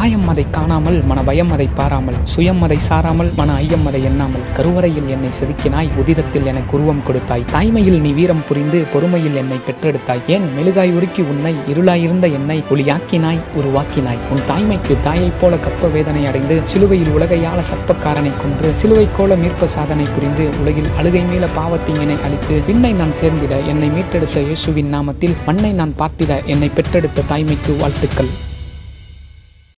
காயம் அதை காணாமல் மன பயம் அதை பாராமல் சுயம் அதை சாராமல் மன ஐயம் அதை எண்ணாமல். கருவறையில் என்னை செதுக்கினாய் உதிரத்தில் எனக்கு உருவம் கொடுத்தாய். தாய்மையில் நீ வீரம் புரிந்து பொறுமையில் என்னை பெற்றெடுத்தாய். ஏன் மெழுகாய் உருக்கி உன்னை இருளாயிருந்த என்னை ஒளியாக்கினாய் உருவாக்கினாய். உன் தாய்மைக்கு தாயைப் போல கற்ப வேதனை அடைந்து சிலுவையில் உலகையாள சர்ப்பக்காரனை கொன்று சிலுவை கோல மீட்ப சாதனை புரிந்து உலகில் அழுகை மீள பாவத்தீங்கினை அழித்து விண்ணை நான் சேர்ந்திட என்னை மீட்டெடுத்த இயேசுவின் நாமத்தில் மண்ணை நான் பார்த்திட என்னை பெற்றெடுத்த தாய்மைக்கு வாழ்த்துக்கள்.